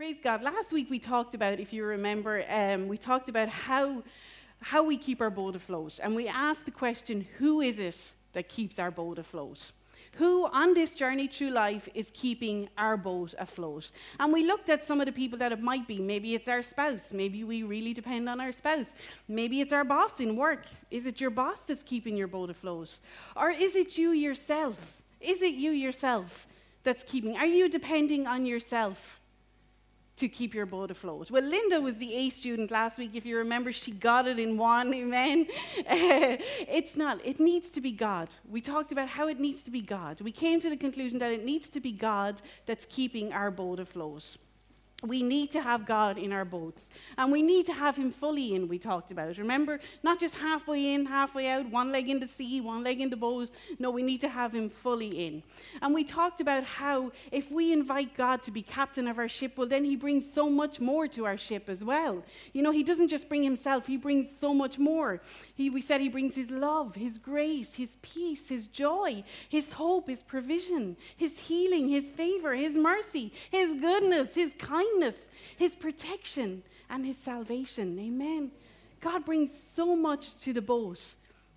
Praise God. Last week we talked about, if you remember, um, we talked about how, how we keep our boat afloat. And we asked the question who is it that keeps our boat afloat? Who on this journey through life is keeping our boat afloat? And we looked at some of the people that it might be. Maybe it's our spouse. Maybe we really depend on our spouse. Maybe it's our boss in work. Is it your boss that's keeping your boat afloat? Or is it you yourself? Is it you yourself that's keeping? Are you depending on yourself? To keep your boat afloat. Well, Linda was the A student last week. If you remember, she got it in one. Amen. Uh, it's not. It needs to be God. We talked about how it needs to be God. We came to the conclusion that it needs to be God that's keeping our boat afloat we need to have God in our boats. And we need to have Him fully in, we talked about. Remember, not just halfway in, halfway out, one leg in the sea, one leg in the boat. No, we need to have Him fully in. And we talked about how if we invite God to be captain of our ship, well, then He brings so much more to our ship as well. You know, He doesn't just bring Himself, He brings so much more. He, we said He brings His love, His grace, His peace, His joy, His hope, His provision, His healing, His favor, His mercy, His goodness, His kindness kindness, His protection, and His salvation. Amen. God brings so much to the boat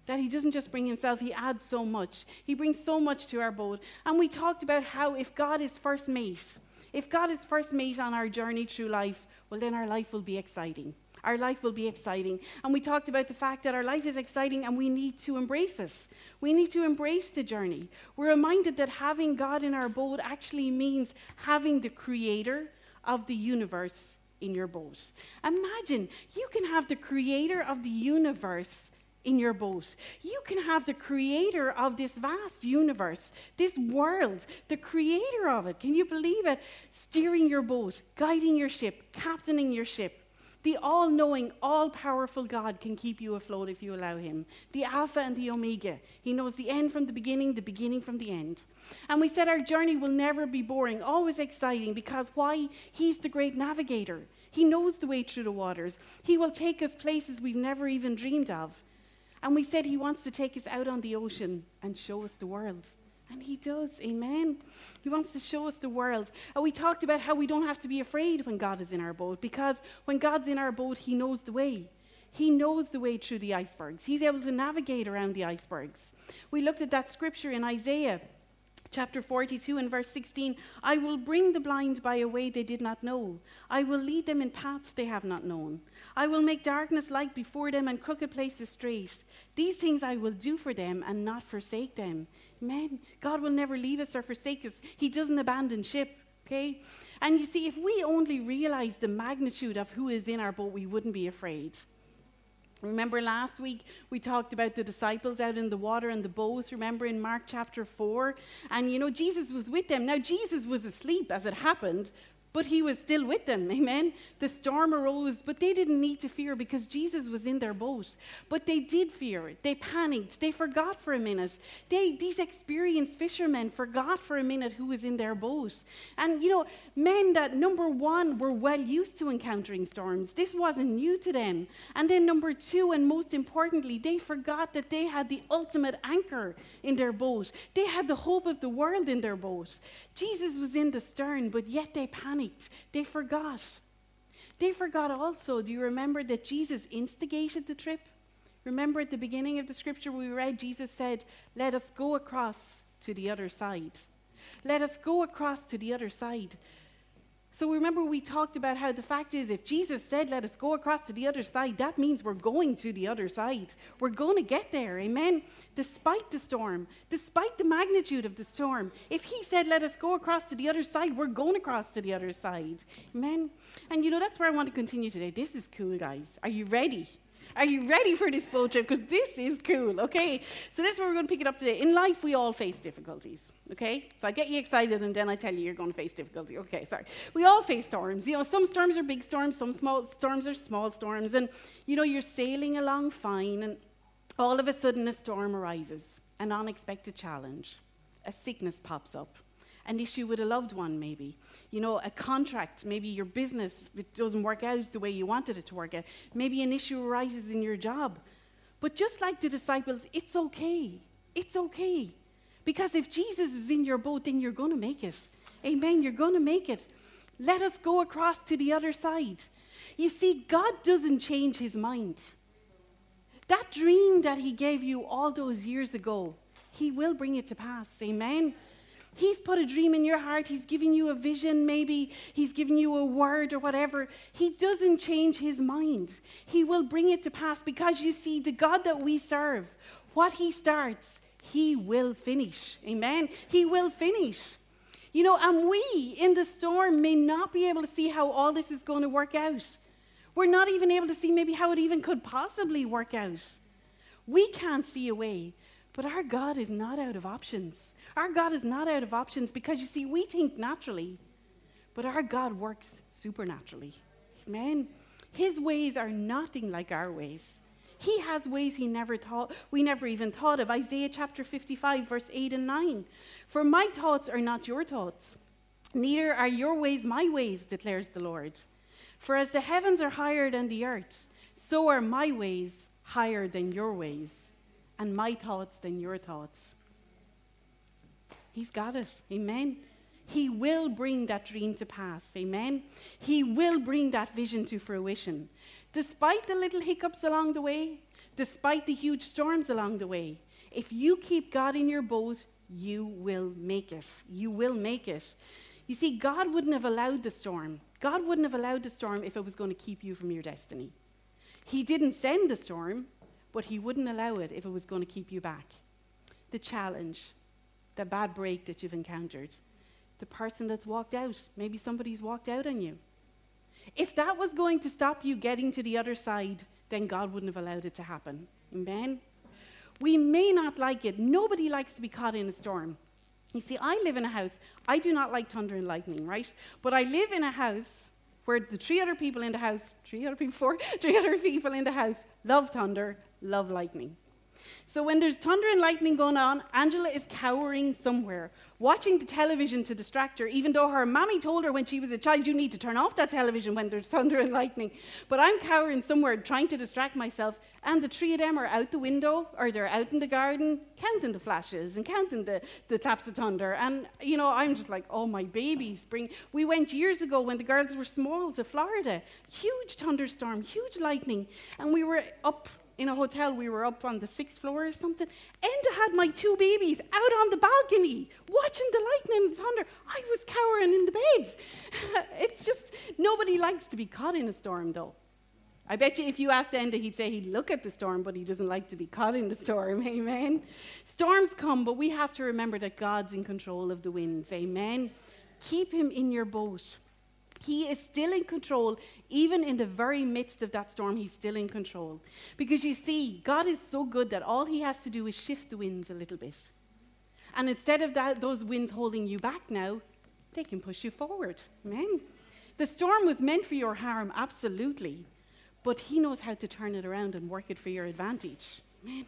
that He doesn't just bring Himself, He adds so much. He brings so much to our boat. And we talked about how if God is first mate, if God is first mate on our journey through life, well, then our life will be exciting. Our life will be exciting. And we talked about the fact that our life is exciting and we need to embrace it. We need to embrace the journey. We're reminded that having God in our boat actually means having the Creator, of the universe in your boat. Imagine you can have the creator of the universe in your boat. You can have the creator of this vast universe, this world, the creator of it. Can you believe it? Steering your boat, guiding your ship, captaining your ship. The all knowing, all powerful God can keep you afloat if you allow Him. The Alpha and the Omega. He knows the end from the beginning, the beginning from the end. And we said our journey will never be boring, always exciting, because why? He's the great navigator. He knows the way through the waters. He will take us places we've never even dreamed of. And we said He wants to take us out on the ocean and show us the world. And he does, amen. He wants to show us the world. And we talked about how we don't have to be afraid when God is in our boat, because when God's in our boat, he knows the way. He knows the way through the icebergs. He's able to navigate around the icebergs. We looked at that scripture in Isaiah chapter 42 and verse 16 I will bring the blind by a way they did not know. I will lead them in paths they have not known. I will make darkness light before them and crooked places straight. These things I will do for them and not forsake them. Men, God will never leave us or forsake us. He doesn't abandon ship, okay? And you see, if we only realize the magnitude of who is in our boat, we wouldn't be afraid. Remember last week we talked about the disciples out in the water and the boats, remember in Mark chapter 4? And you know, Jesus was with them. Now, Jesus was asleep as it happened, but he was still with them. Amen. The storm arose, but they didn't need to fear because Jesus was in their boat. But they did fear. They panicked. They forgot for a minute. They, these experienced fishermen forgot for a minute who was in their boat. And, you know, men that, number one, were well used to encountering storms. This wasn't new to them. And then, number two, and most importantly, they forgot that they had the ultimate anchor in their boat. They had the hope of the world in their boat. Jesus was in the stern, but yet they panicked panicked. They forgot. They forgot also, do you remember that Jesus instigated the trip? Remember at the beginning of the scripture we read, Jesus said, Let us go across to the other side. Let us go across to the other side. So remember, we talked about how the fact is, if Jesus said, let us go across to the other side, that means we're going to the other side. We're going to get there, amen? Despite the storm, despite the magnitude of the storm. If He said, let us go across to the other side, we're going across to the other side, amen? And you know, that's where I want to continue today. This is cool, guys. Are you ready? Are you ready for this boat trip? Because this is cool, okay? So, this is where we're going to pick it up today. In life, we all face difficulties. Okay? So I get you excited and then I tell you you're going to face difficulty. Okay, sorry. We all face storms. You know, some storms are big storms, some small storms are small storms. And, you know, you're sailing along fine and all of a sudden a storm arises, an unexpected challenge. A sickness pops up, an issue with a loved one, maybe. You know, a contract, maybe your business it doesn't work out the way you wanted it to work out. Maybe an issue arises in your job. But just like the disciples, it's okay. It's okay because if Jesus is in your boat, then you're going to make it. Amen. You're going to make it. Let us go across to the other side. You see, God doesn't change his mind. That dream that he gave you all those years ago, he will bring it to pass. Amen. He's put a dream in your heart. He's given you a vision, maybe. He's given you a word or whatever. He doesn't change his mind. He will bring it to pass because you see, the God that we serve, what he starts, he will finish. Amen. He will finish. You know, and we in the storm may not be able to see how all this is going to work out. We're not even able to see maybe how it even could possibly work out. We can't see a way, but our God is not out of options. Our God is not out of options because you see, we think naturally, but our God works supernaturally. Amen. His ways are nothing like our ways. He has ways he never thought, we never even thought of. Isaiah chapter 55, verse 8 and 9. For my thoughts are not your thoughts, neither are your ways my ways, declares the Lord. For as the heavens are higher than the earth, so are my ways higher than your ways, and my thoughts than your thoughts. He's got it. Amen. He will bring that dream to pass. Amen. He will bring that vision to fruition. Despite the little hiccups along the way, despite the huge storms along the way, if you keep God in your boat, you will make it. You will make it. You see, God wouldn't have allowed the storm. God wouldn't have allowed the storm if it was going to keep you from your destiny. He didn't send the storm, but He wouldn't allow it if it was going to keep you back. The challenge, the bad break that you've encountered, the person that's walked out, maybe somebody's walked out on you. If that was going to stop you getting to the other side, then God wouldn't have allowed it to happen. Amen? We may not like it. Nobody likes to be caught in a storm. You see, I live in a house. I do not like thunder and lightning, right? But I live in a house where the three other people in the house, three other people, four, three other people in the house love thunder, love lightning. So when there's thunder and lightning going on, Angela is cowering somewhere, watching the television to distract her, even though her mommy told her when she was a child, you need to turn off that television when there's thunder and lightning. But I'm cowering somewhere, trying to distract myself, and the three of them are out the window or they're out in the garden, counting the flashes and counting the, the claps of thunder. And, you know, I'm just like, oh, my babies, bring. We went years ago when the girls were small to Florida, huge thunderstorm, huge lightning, and we were up in a hotel. We were up on the sixth floor or something. Enda had my two babies out on the balcony watching the lightning and thunder. I was cowering in the bed. it's just, nobody likes to be caught in a storm, though. I bet you if you asked Enda, he'd say he'd look at the storm, but he doesn't like to be caught in the storm. Amen. Storms come, but we have to remember that God's in control of the winds. Amen. Keep him in your boat. He is still in control, even in the very midst of that storm, he's still in control. Because you see, God is so good that all he has to do is shift the winds a little bit. And instead of that, those winds holding you back now, they can push you forward. Amen. The storm was meant for your harm, absolutely. But he knows how to turn it around and work it for your advantage. Amen.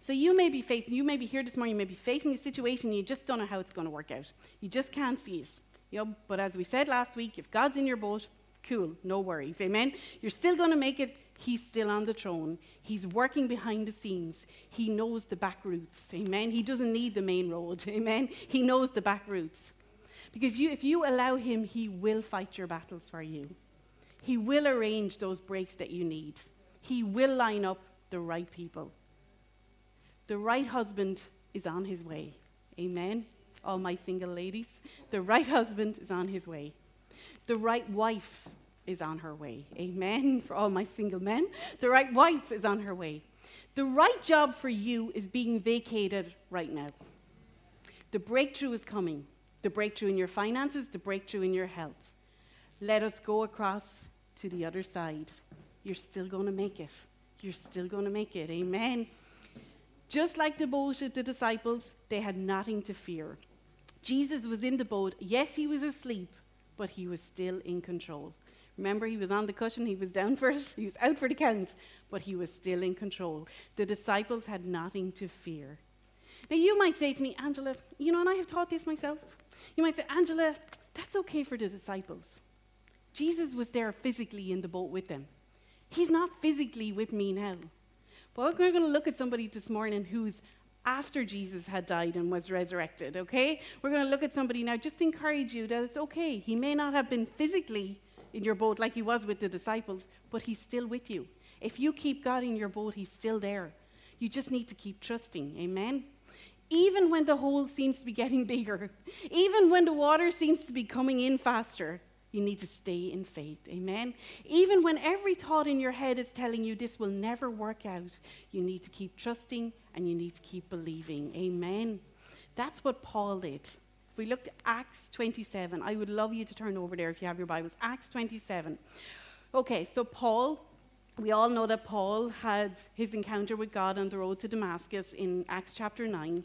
So you may be facing, you may be here this morning, you may be facing a situation you just don't know how it's going to work out. You just can't see it. You know, but as we said last week, if God's in your boat, cool, no worries. Amen. You're still going to make it. He's still on the throne. He's working behind the scenes. He knows the back routes. Amen. He doesn't need the main road. Amen. He knows the back routes. Because you, if you allow him, he will fight your battles for you. He will arrange those breaks that you need. He will line up the right people. The right husband is on his way. Amen all my single ladies. The right husband is on his way. The right wife is on her way. Amen. For all my single men, the right wife is on her way. The right job for you is being vacated right now. The breakthrough is coming. The breakthrough in your finances, the breakthrough in your health. Let us go across to the other side. You're still going to make it. You're still going to make it. Amen. Just like the boat of the disciples, they had nothing to fear. Jesus was in the boat. Yes, he was asleep, but he was still in control. Remember, he was on the cushion, he was down for it, he was out for the count, but he was still in control. The disciples had nothing to fear. Now, you might say to me, Angela, you know, and I have taught this myself. You might say, Angela, that's okay for the disciples. Jesus was there physically in the boat with them. He's not physically with me now. But we're going to look at somebody this morning who's after Jesus had died and was resurrected, okay? We're going to look at somebody now, just encourage you that it's okay. He may not have been physically in your boat like he was with the disciples, but he's still with you. If you keep God in your boat, he's still there. You just need to keep trusting. Amen? Even when the hole seems to be getting bigger, even when the water seems to be coming in faster, you need to stay in faith. Amen. Even when every thought in your head is telling you this will never work out, you need to keep trusting and you need to keep believing. Amen. That's what Paul did. If we look at Acts 27, I would love you to turn over there if you have your Bibles. Acts 27. Okay, so Paul we all know that Paul had his encounter with God on the road to Damascus in Acts chapter 9.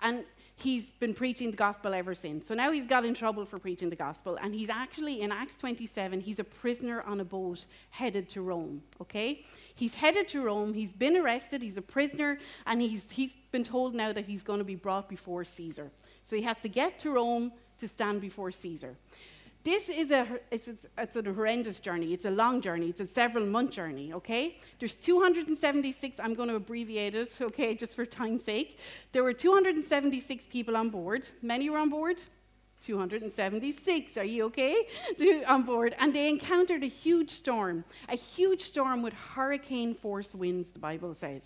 And he's been preaching the gospel ever since. So now he's got in trouble for preaching the gospel. And he's actually, in Acts 27, he's a prisoner on a boat headed to Rome. Okay? He's headed to Rome. He's been arrested. He's a prisoner. And he's, he's been told now that he's going to be brought before Caesar. So he has to get to Rome to stand before Caesar. This is a, it's, it's, it's, a horrendous journey. It's a long journey. It's a several month journey, okay? There's 276, I'm going to abbreviate it, okay, just for time's sake. There were 276 people on board. Many were on board? 276. Are you okay? on board. And they encountered a huge storm, a huge storm with hurricane force winds, the Bible says.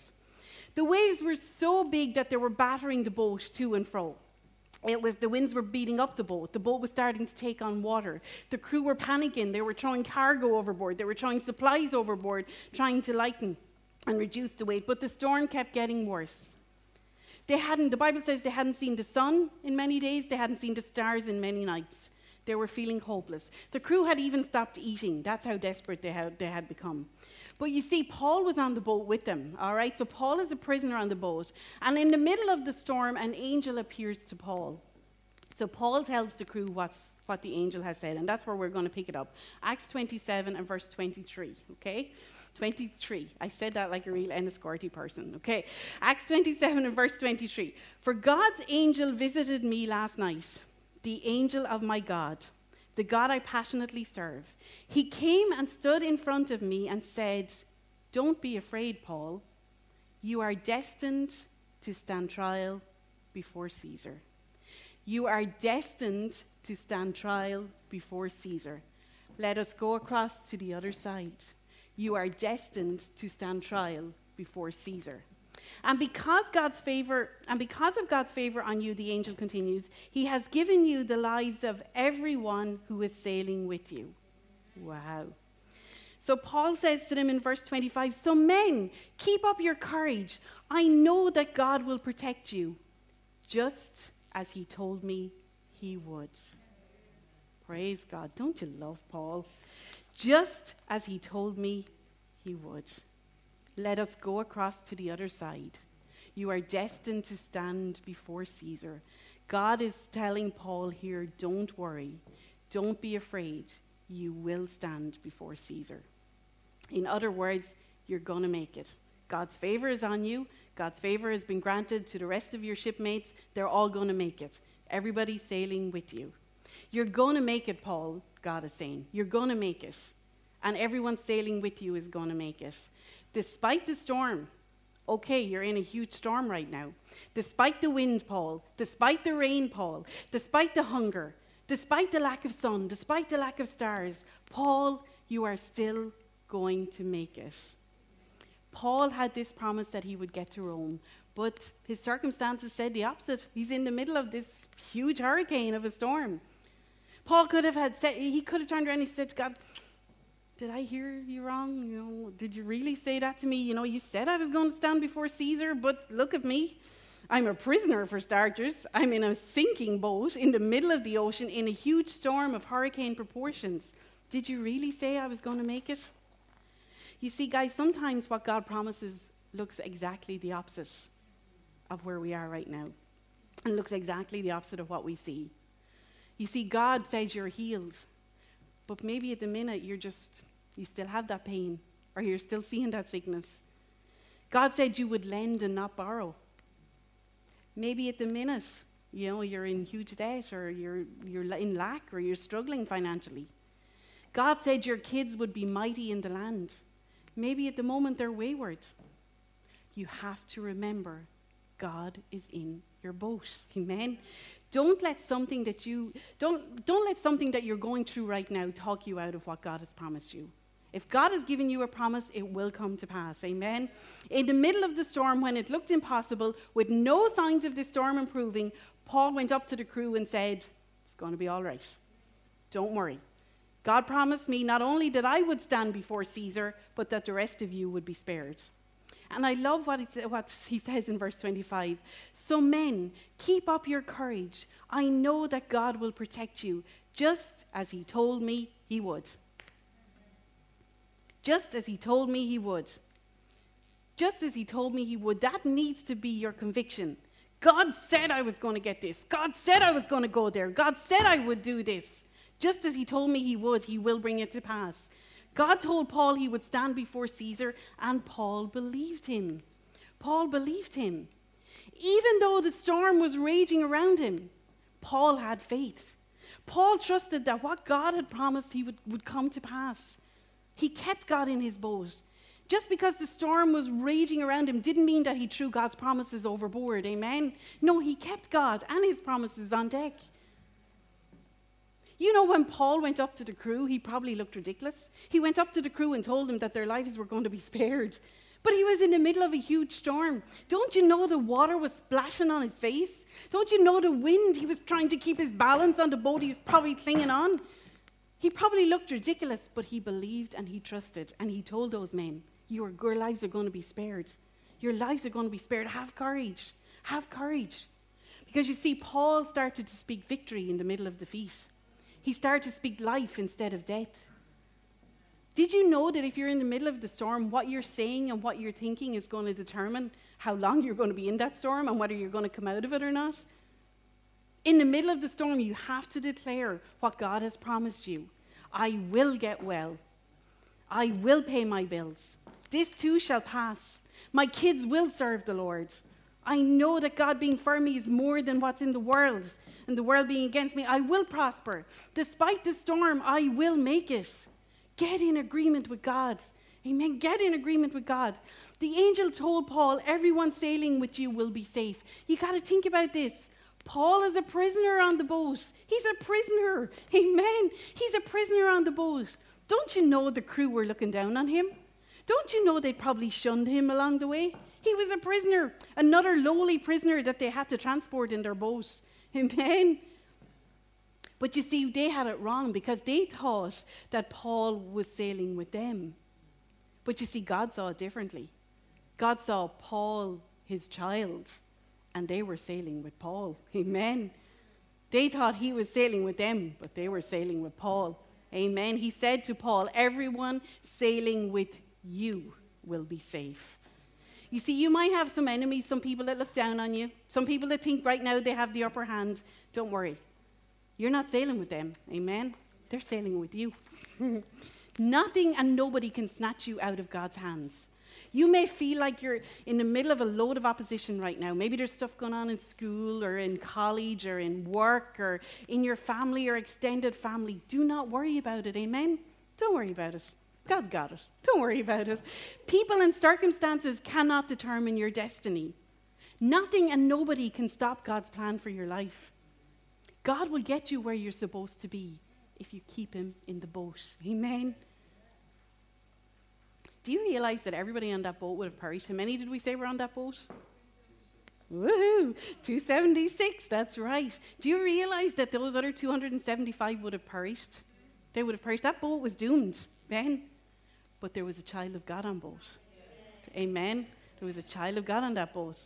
The waves were so big that they were battering the boat to and fro it was the winds were beating up the boat. The boat was starting to take on water. The crew were panicking. They were throwing cargo overboard. They were throwing supplies overboard, trying to lighten and reduce the weight. But the storm kept getting worse. They hadn't, the Bible says they hadn't seen the sun in many days, they hadn't seen the stars in many nights. They were feeling hopeless. The crew had even stopped eating. That's how desperate they had, they had become. But you see, Paul was on the boat with them, all right? So Paul is a prisoner on the boat. And in the middle of the storm, an angel appears to Paul. So Paul tells the crew what's, what the angel has said, and that's where we're going to pick it up. Acts 27 and verse 23, okay? 23. I said that like a real Enniscorthy person, okay? Acts 27 and verse 23. For God's angel visited me last night, the angel of my God the God I passionately serve. He came and stood in front of me and said, Don't be afraid, Paul. You are destined to stand trial before Caesar. You are destined to stand trial before Caesar. Let us go across to the other side. You are destined to stand trial before Caesar. And because God's favor, and because of God's favor on you, the angel continues, he has given you the lives of everyone who is sailing with you. Wow. So Paul says to them in verse 25, So men, keep up your courage. I know that God will protect you, just as he told me he would. Praise God. Don't you love Paul? Just as he told me he would. Let us go across to the other side. You are destined to stand before Caesar. God is telling Paul here don't worry, don't be afraid. You will stand before Caesar. In other words, you're going to make it. God's favor is on you. God's favor has been granted to the rest of your shipmates. They're all going to make it. Everybody's sailing with you. You're going to make it, Paul, God is saying. You're going to make it. And everyone sailing with you is going to make it. Despite the storm, okay, you're in a huge storm right now. Despite the wind, Paul, despite the rain, Paul, despite the hunger, despite the lack of sun, despite the lack of stars, Paul, you are still going to make it. Paul had this promise that he would get to Rome, but his circumstances said the opposite. He's in the middle of this huge hurricane of a storm. Paul could have had said, he could have turned around and said to God, did I hear you wrong? You know, did you really say that to me? You know, you said I was going to stand before Caesar, but look at me. I'm a prisoner for starters. I'm in a sinking boat in the middle of the ocean in a huge storm of hurricane proportions. Did you really say I was going to make it? You see, guys, sometimes what God promises looks exactly the opposite of where we are right now, and looks exactly the opposite of what we see. You see, God says you're healed, but maybe at the minute you're just, you still have that pain or you're still seeing that sickness. God said you would lend and not borrow. Maybe at the minute, you know, you're in huge debt or you're, you're in lack or you're struggling financially. God said your kids would be mighty in the land. Maybe at the moment they're wayward. You have to remember God is in your boat. Amen. Don't let something that you don't don't let something that you're going through right now talk you out of what God has promised you. If God has given you a promise, it will come to pass. Amen. In the middle of the storm, when it looked impossible, with no signs of the storm improving, Paul went up to the crew and said, It's going to be all right. Don't worry. God promised me not only that I would stand before Caesar, but that the rest of you would be spared. And I love what he, what he says in verse 25. So, men, keep up your courage. I know that God will protect you, just as he told me he would. Just as he told me he would. Just as he told me he would. That needs to be your conviction. God said I was going to get this. God said I was going to go there. God said I would do this. Just as he told me he would, he will bring it to pass. God told Paul he would stand before Caesar, and Paul believed him. Paul believed him. Even though the storm was raging around him, Paul had faith. Paul trusted that what God had promised he would, would come to pass. He kept God in his boat. Just because the storm was raging around him didn't mean that he threw God's promises overboard. Amen? No, he kept God and his promises on deck. You know, when Paul went up to the crew, he probably looked ridiculous. He went up to the crew and told them that their lives were going to be spared. But he was in the middle of a huge storm. Don't you know the water was splashing on his face? Don't you know the wind? He was trying to keep his balance on the boat he was probably clinging on. He probably looked ridiculous, but he believed and he trusted. And he told those men, Your, your lives are going to be spared. Your lives are going to be spared. Have courage. Have courage. Because you see, Paul started to speak victory in the middle of defeat. He started to speak life instead of death. Did you know that if you're in the middle of the storm, what you're saying and what you're thinking is going to determine how long you're going to be in that storm and whether you're going to come out of it or not? In the middle of the storm, you have to declare what God has promised you. I will get well. I will pay my bills. This too shall pass. My kids will serve the Lord. I know that God being for me is more than what's in the world, and the world being against me. I will prosper. Despite the storm, I will make it. Get in agreement with God. Amen. Get in agreement with God. The angel told Paul, Everyone sailing with you will be safe. You got to think about this. Paul is a prisoner on the boat. He's a prisoner. Amen. He's a prisoner on the boat. Don't you know the crew were looking down on him? Don't you know they probably shunned him along the way? He was a prisoner, another lowly prisoner that they had to transport in their boat. Amen. But you see, they had it wrong because they thought that Paul was sailing with them. But you see, God saw it differently. God saw Paul, his child, and they were sailing with Paul. Amen. They thought he was sailing with them, but they were sailing with Paul. Amen. He said to Paul, Everyone sailing with you will be safe. You see, you might have some enemies, some people that look down on you, some people that think right now they have the upper hand. Don't worry. You're not sailing with them. Amen? They're sailing with you. Nothing and nobody can snatch you out of God's hands. You may feel like you're in the middle of a load of opposition right now. Maybe there's stuff going on in school or in college or in work or in your family or extended family. Do not worry about it. Amen? Don't worry about it. God's got it. Don't worry about it. People and circumstances cannot determine your destiny. Nothing and nobody can stop God's plan for your life. God will get you where you're supposed to be if you keep Him in the boat. Amen. Do you realize that everybody on that boat would have perished? How many did we say were on that boat? Woohoo! 276, that's right. Do you realize that those other 275 would have perished? They would have perished. That boat was doomed, Ben but there was a child of God on board. Amen. There was a child of God on that boat.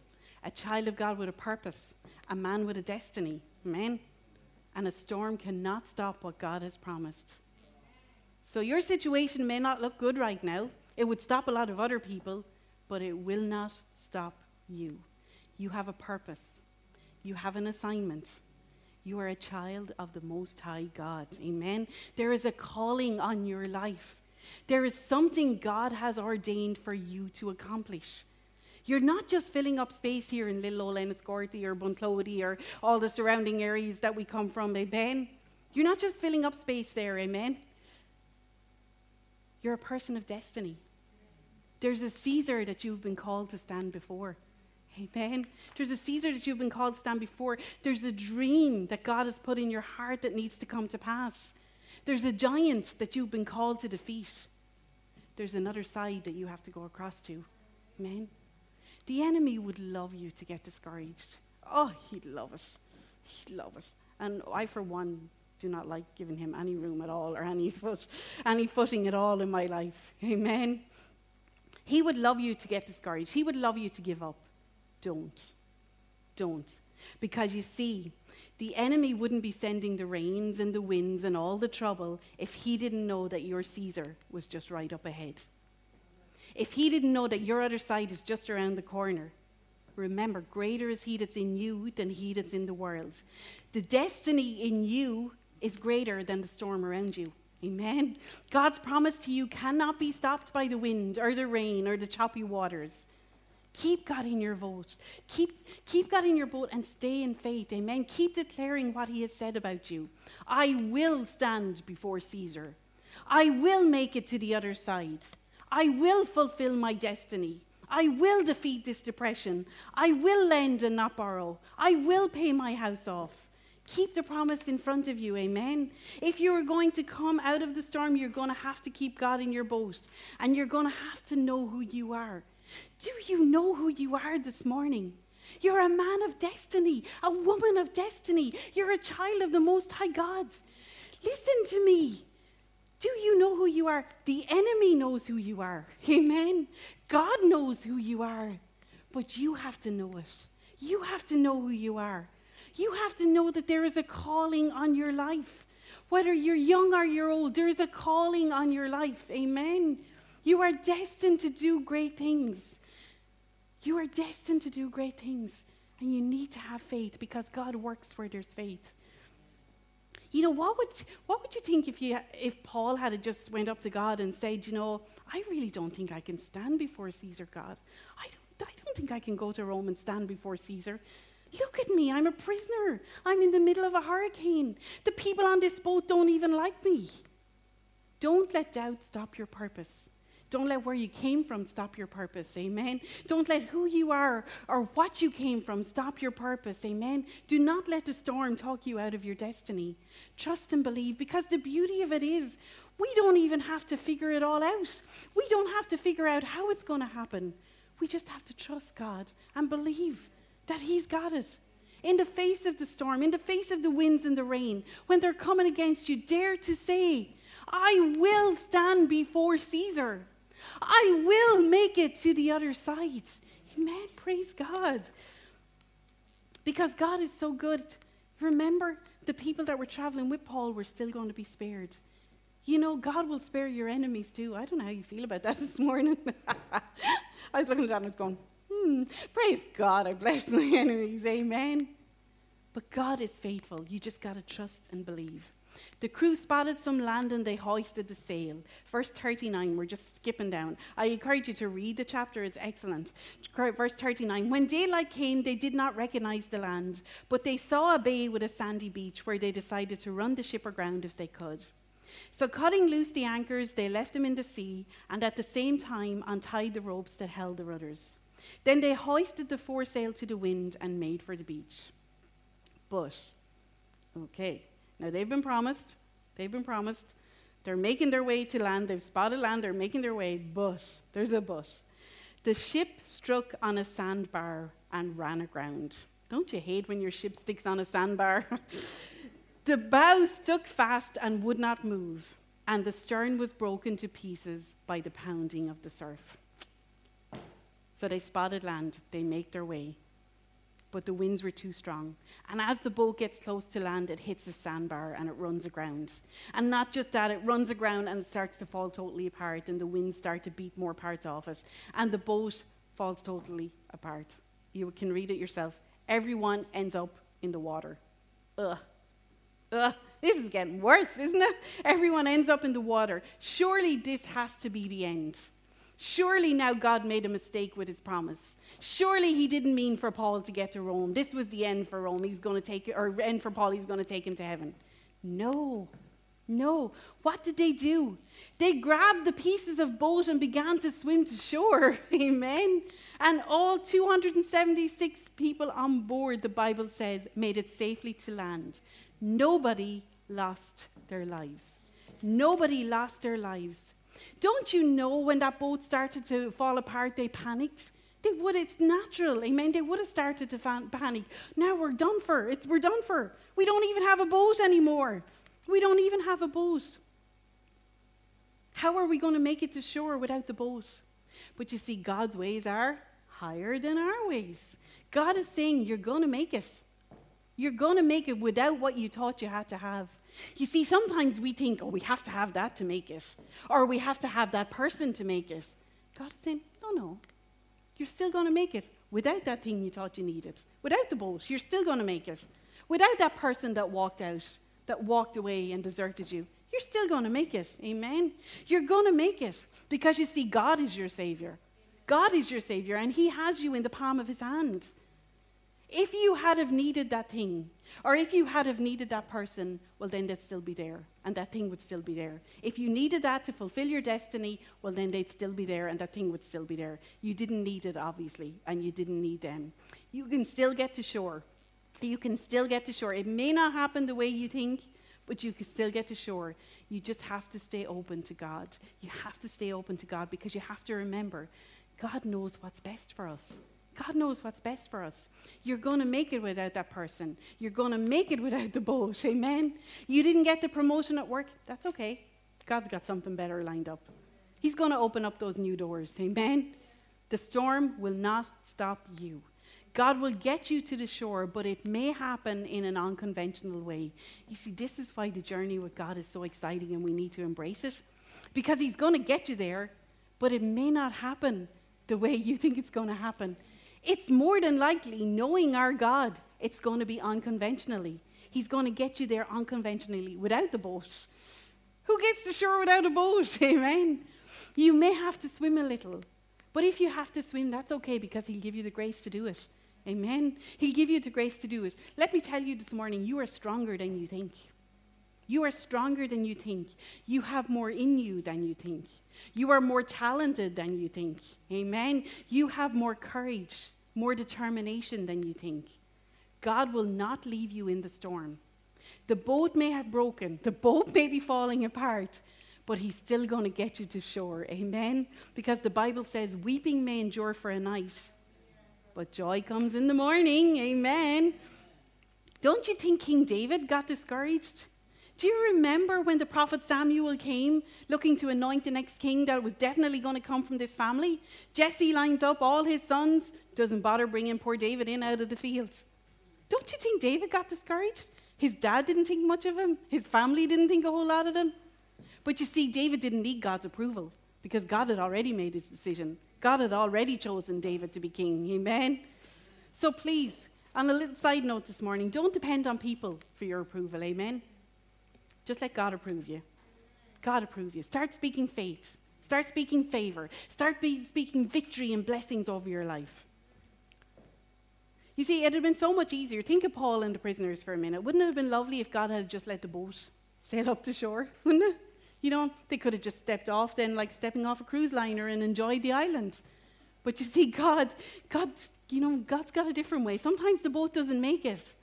A child of God with a purpose, a man with a destiny. Amen. And a storm cannot stop what God has promised. So your situation may not look good right now. It would stop a lot of other people, but it will not stop you. You have a purpose. You have an assignment. You are a child of the Most High God. Amen. There is a calling on your life. There is something God has ordained for you to accomplish. You're not just filling up space here in little old Enniscorthy or Bunclody or all the surrounding areas that we come from, amen? You're not just filling up space there, amen? You're a person of destiny. There's a Caesar that you've been called to stand before, Amen. There's a Caesar that you've been called to stand before. There's a dream that God has put in your heart that needs to come to pass. There's a giant that you've been called to defeat. There's another side that you have to go across to. Amen. The enemy would love you to get discouraged. Oh, he'd love it. He'd love it. And I, for one, do not like giving him any room at all or any foot, any footing at all in my life. Amen. He would love you to get discouraged. He would love you to give up. Don't. Don't. Because you see, the enemy wouldn't be sending the rains and the winds and all the trouble if he didn't know that your Caesar was just right up ahead. If he didn't know that your other side is just around the corner. Remember, greater is he that's in you than he that's in the world. The destiny in you is greater than the storm around you. Amen. God's promise to you cannot be stopped by the wind or the rain or the choppy waters. Keep God in your vote. Keep, keep God in your boat and stay in faith. Amen. Keep declaring what He has said about you. I will stand before Caesar. I will make it to the other side. I will fulfill my destiny. I will defeat this depression. I will lend and not borrow. I will pay my house off. Keep the promise in front of you, amen. If you are going to come out of the storm, you're going to have to keep God in your boat and you're going to have to know who you are. Do you know who you are this morning? You're a man of destiny, a woman of destiny. You're a child of the Most High God. Listen to me. Do you know who you are? The enemy knows who you are. Amen. God knows who you are. But you have to know it. You have to know who you are. You have to know that there is a calling on your life. Whether you're young or you're old, there is a calling on your life. Amen. You are destined to do great things. You are destined to do great things. And you need to have faith because God works where there's faith. You know, what would, what would you think if, you, if Paul had just went up to God and said, you know, I really don't think I can stand before Caesar, God. I don't, I don't think I can go to Rome and stand before Caesar. Look at me, I'm a prisoner. I'm in the middle of a hurricane. The people on this boat don't even like me. Don't let doubt stop your purpose. Don't let where you came from stop your purpose. Amen. Don't let who you are or what you came from stop your purpose. Amen. Do not let the storm talk you out of your destiny. Trust and believe because the beauty of it is we don't even have to figure it all out. We don't have to figure out how it's going to happen. We just have to trust God and believe that He's got it. In the face of the storm, in the face of the winds and the rain, when they're coming against you, dare to say, I will stand before Caesar. I will make it to the other side. Amen. Praise God. Because God is so good. Remember, the people that were traveling with Paul were still going to be spared. You know, God will spare your enemies too. I don't know how you feel about that this morning. I was looking at that and I was going, hmm, praise God, I bless my enemies. Amen. But God is faithful. You just got to trust and believe. The crew spotted some land and they hoisted the sail. Verse 39, we're just skipping down. I encourage you to read the chapter, it's excellent. Verse 39 When daylight came, they did not recognize the land, but they saw a bay with a sandy beach where they decided to run the ship aground if they could. So, cutting loose the anchors, they left them in the sea and at the same time untied the ropes that held the rudders. Then they hoisted the foresail to the wind and made for the beach. But, okay, now, they've been promised, they've been promised. They're making their way to land, they've spotted land, they're making their way, but, there's a but. The ship struck on a sandbar and ran aground. Don't you hate when your ship sticks on a sandbar? the bow stuck fast and would not move, and the stern was broken to pieces by the pounding of the surf. So they spotted land, they make their way but the winds were too strong. And as the boat gets close to land, it hits the sandbar and it runs aground. And not just that, it runs aground and it starts to fall totally apart, and the winds start to beat more parts off it. And the boat falls totally apart. You can read it yourself. Everyone ends up in the water. Ugh. Ugh. This is getting worse, isn't it? Everyone ends up in the water. Surely this has to be the end. Surely now God made a mistake with his promise. Surely he didn't mean for Paul to get to Rome. This was the end for Rome. He was going to take or end for Paul, he was going to take him to heaven. No. No. What did they do? They grabbed the pieces of boat and began to swim to shore. Amen. And all 276 people on board, the Bible says, made it safely to land. Nobody lost their lives. Nobody lost their lives. Don't you know when that boat started to fall apart, they panicked? They would, it's natural. I mean, They would have started to panic. Now we're done for. It's, we're done for. We don't even have a boat anymore. We don't even have a boat. How are we going to make it to shore without the boat? But you see, God's ways are higher than our ways. God is saying, You're going to make it. You're going to make it without what you thought you had to have. You see, sometimes we think, Oh, we have to have that to make it, or we have to have that person to make it. God is saying, No, no. You're still going to make it without that thing you thought you needed. Without the boat, you're still going to make it. Without that person that walked out that walked away and deserted you, you're still going to make it. Amen. You're going to make it because you see, God is your Savior. God is your Savior, and He has you in the palm of His hand. If you had have needed that thing, or if you had have needed that person, well, then they'd still be there, and that thing would still be there. If you needed that to fulfill your destiny, well, then they'd still be there, and that thing would still be there. You didn't need it, obviously, and you didn't need them. You can still get to shore. You can still get to shore. It may not happen the way you think, but you can still get to shore. You just have to stay open to God. You have to stay open to God because you have to remember God knows what's best for us. God knows what's best for us. You're going to make it without that person. You're going to make it without the boat. Amen. You didn't get the promotion at work. That's okay. God's got something better lined up. He's going to open up those new doors. Amen. The storm will not stop you. God will get you to the shore, but it may happen in an unconventional way. You see, this is why the journey with God is so exciting and we need to embrace it. Because He's going to get you there, but it may not happen the way you think it's going to happen. It's more than likely, knowing our God, it's going to be unconventionally. He's going to get you there unconventionally without the boat. Who gets to shore without a boat? Amen. You may have to swim a little, but if you have to swim, that's okay because He'll give you the grace to do it. Amen. He'll give you the grace to do it. Let me tell you this morning you are stronger than you think. You are stronger than you think. You have more in you than you think. You are more talented than you think. Amen. You have more courage, more determination than you think. God will not leave you in the storm. The boat may have broken, the boat may be falling apart, but He's still going to get you to shore. Amen. Because the Bible says, weeping may endure for a night but joy comes in the morning. Amen. Don't you think King David got discouraged? Do you remember when the prophet Samuel came looking to anoint the next king that was definitely going to come from this family? Jesse lines up all his sons, doesn't bother bringing poor David in out of the field. Don't you think David got discouraged? His dad didn't think much of him, his family didn't think a whole lot of him. But you see, David didn't need God's approval because God had already made his decision. God had already chosen David to be king. Amen. So please, on a little side note this morning, don't depend on people for your approval. Amen. Just let God approve you. God approve you. Start speaking faith. Start speaking favor. Start speaking victory and blessings over your life. You see, it would have been so much easier. Think of Paul and the prisoners for a minute. Wouldn't it have been lovely if God had just let the boat sail up to shore? Wouldn't it? You know, they could have just stepped off then, like stepping off a cruise liner and enjoyed the island. But you see, God, God, you know, God's got a different way. Sometimes the boat doesn't make it.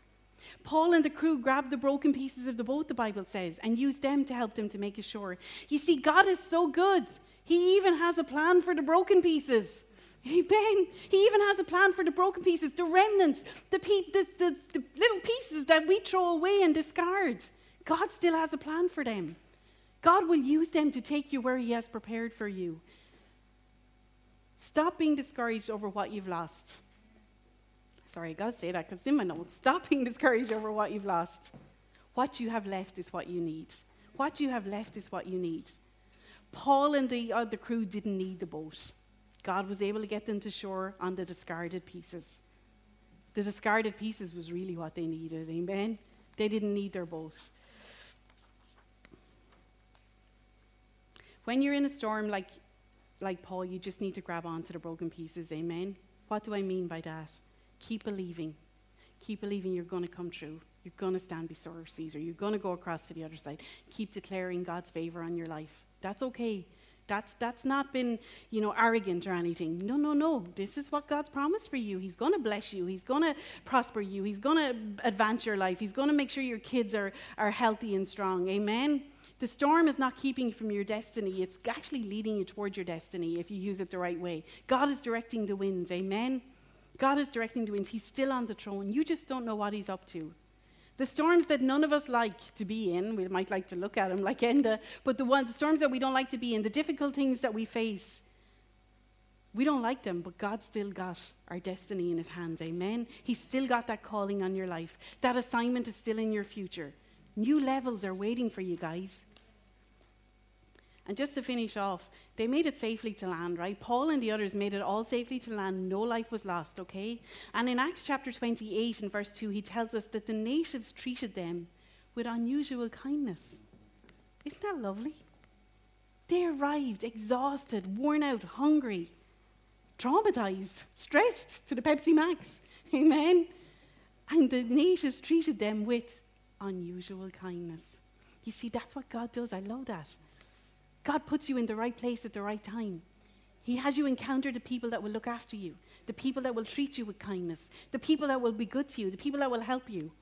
Paul and the crew grabbed the broken pieces of the boat, the Bible says, and used them to help them to make ashore. You see, God is so good. He even has a plan for the broken pieces. Amen. He even has a plan for the broken pieces, the remnants, the, pe- the, the, the little pieces that we throw away and discard. God still has a plan for them. God will use them to take you where He has prepared for you. Stop being discouraged over what you've lost. Sorry, I gotta say that because in my notes. Stop being discouraged over what you've lost. What you have left is what you need. What you have left is what you need. Paul and the, the crew didn't need the boat. God was able to get them to shore on the discarded pieces. The discarded pieces was really what they needed. Amen. They didn't need their boat. When you're in a storm like, like Paul, you just need to grab onto the broken pieces. Amen. What do I mean by that? Keep believing. Keep believing you're going to come through. You're going to stand before Caesar. You're going to go across to the other side. Keep declaring God's favor on your life. That's okay. That's, that's not been, you know, arrogant or anything. No, no, no. This is what God's promised for you. He's going to bless you. He's going to prosper you. He's going to advance your life. He's going to make sure your kids are, are healthy and strong. Amen? The storm is not keeping you from your destiny. It's actually leading you towards your destiny if you use it the right way. God is directing the winds. Amen? God is directing the winds. He's still on the throne. You just don't know what he's up to. The storms that none of us like to be in, we might like to look at them like Enda, but the, the storms that we don't like to be in, the difficult things that we face, we don't like them, but God still got our destiny in His hands. Amen. He's still got that calling on your life. That assignment is still in your future. New levels are waiting for you guys. And just to finish off, they made it safely to land, right? Paul and the others made it all safely to land. No life was lost, okay? And in Acts chapter 28 and verse 2, he tells us that the natives treated them with unusual kindness. Isn't that lovely? They arrived exhausted, worn out, hungry, traumatized, stressed to the Pepsi Max. Amen? And the natives treated them with unusual kindness. You see, that's what God does. I love that. God puts you in the right place at the right time. He has you encounter the people that will look after you, the people that will treat you with kindness, the people that will be good to you, the people that will help you.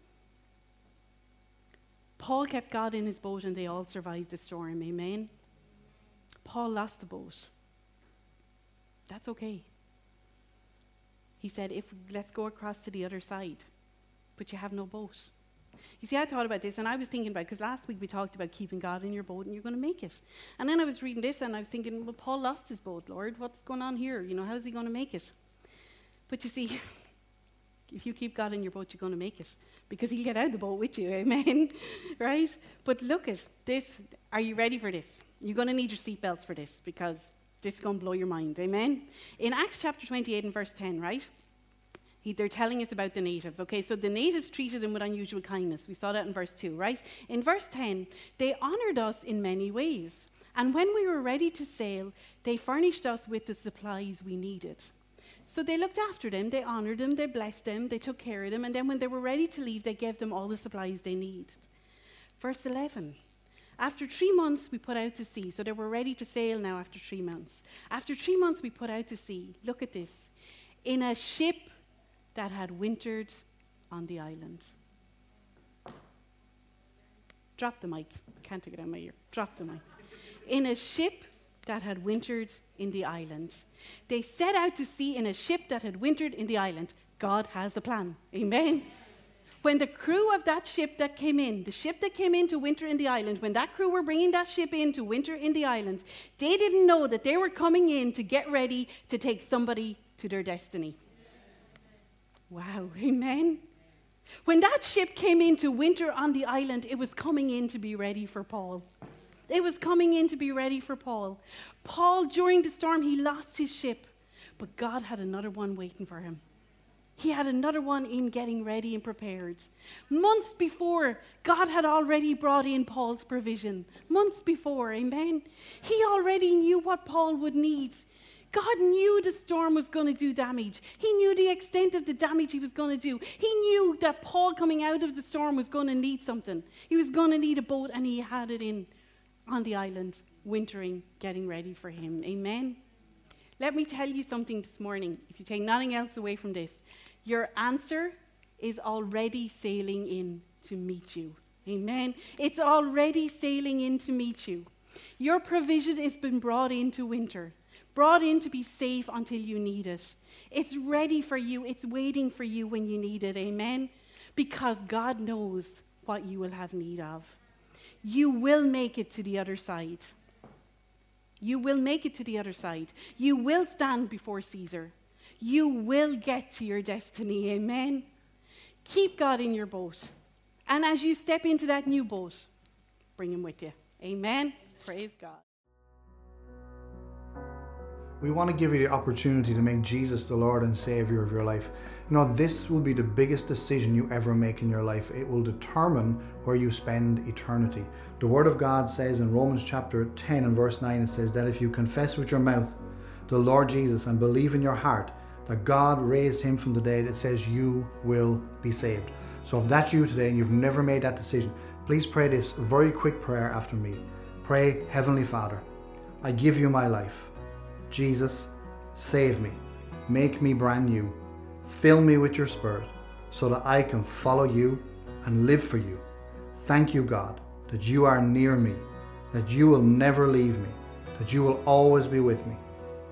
Paul kept God in his boat and they all survived the storm. Amen. Paul lost the boat. That's okay. He said, if let's go across to the other side. But you have no boat. You see, I thought about this and I was thinking about because last week we talked about keeping God in your boat and you're going to make it. And then I was reading this and I was thinking, well, Paul lost his boat, Lord. What's going on here? You know, how's he going to make it? But you see, if you keep God in your boat, you're going to make it because He'll get out of the boat with you. Amen. right? But look at this. Are you ready for this? You're going to need your seatbelts for this because this is going to blow your mind. Amen. In Acts chapter 28 and verse 10, right? He, they're telling us about the natives. Okay, so the natives treated him with unusual kindness. We saw that in verse 2, right? In verse 10, they honored us in many ways. And when we were ready to sail, they furnished us with the supplies we needed. So they looked after them, they honored them, they blessed them, they took care of them, and then when they were ready to leave, they gave them all the supplies they needed. Verse 11. After three months, we put out to sea. So they were ready to sail now after three months. After three months, we put out to sea. Look at this. In a ship that had wintered on the island. Drop the mic. Can't take it out of my ear. Drop the mic. In a ship that had wintered in the island. They set out to sea in a ship that had wintered in the island. God has a plan. Amen. When the crew of that ship that came in, the ship that came in to winter in the island, when that crew were bringing that ship in to winter in the island, they didn't know that they were coming in to get ready to take somebody to their destiny. Wow, amen. When that ship came in to winter on the island, it was coming in to be ready for Paul. It was coming in to be ready for Paul. Paul, during the storm, he lost his ship, but God had another one waiting for him. He had another one in getting ready and prepared. Months before, God had already brought in Paul's provision. Months before, amen. He already knew what Paul would need. God knew the storm was going to do damage. He knew the extent of the damage he was going to do. He knew that Paul coming out of the storm was going to need something. He was going to need a boat, and he had it in on the island, wintering, getting ready for him. Amen. Let me tell you something this morning. If you take nothing else away from this, your answer is already sailing in to meet you. Amen. It's already sailing in to meet you. Your provision has been brought into winter brought in to be safe until you need it. It's ready for you, it's waiting for you when you need it. Amen? Because God knows what you will have need of. You will make it to the other side. You will make it to the other side. You will stand before Caesar. You will get to your destiny. Amen? Keep God in your boat. And as you step into that new boat, bring him with you. Amen? Praise God. We want to give you the opportunity to make Jesus the Lord and Savior of your life. You know, this will be the biggest decision you ever make in your life. It will determine where you spend eternity. The Word of God says in Romans chapter 10 and verse 9, it says that if you confess with your mouth the Lord Jesus and believe in your heart that God raised him from the dead, it says you will be saved. So if that's you today and you've never made that decision, please pray this very quick prayer after me. Pray, Heavenly Father, I give you my life. Jesus, save me. Make me brand new. Fill me with your Spirit so that I can follow you and live for you. Thank you, God, that you are near me, that you will never leave me, that you will always be with me.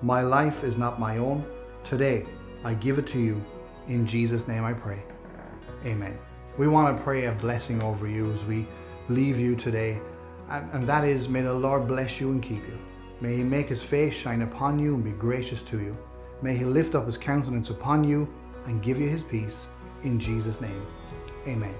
My life is not my own. Today, I give it to you. In Jesus' name I pray. Amen. We want to pray a blessing over you as we leave you today, and, and that is may the Lord bless you and keep you. May he make his face shine upon you and be gracious to you. May he lift up his countenance upon you and give you his peace. In Jesus' name, amen.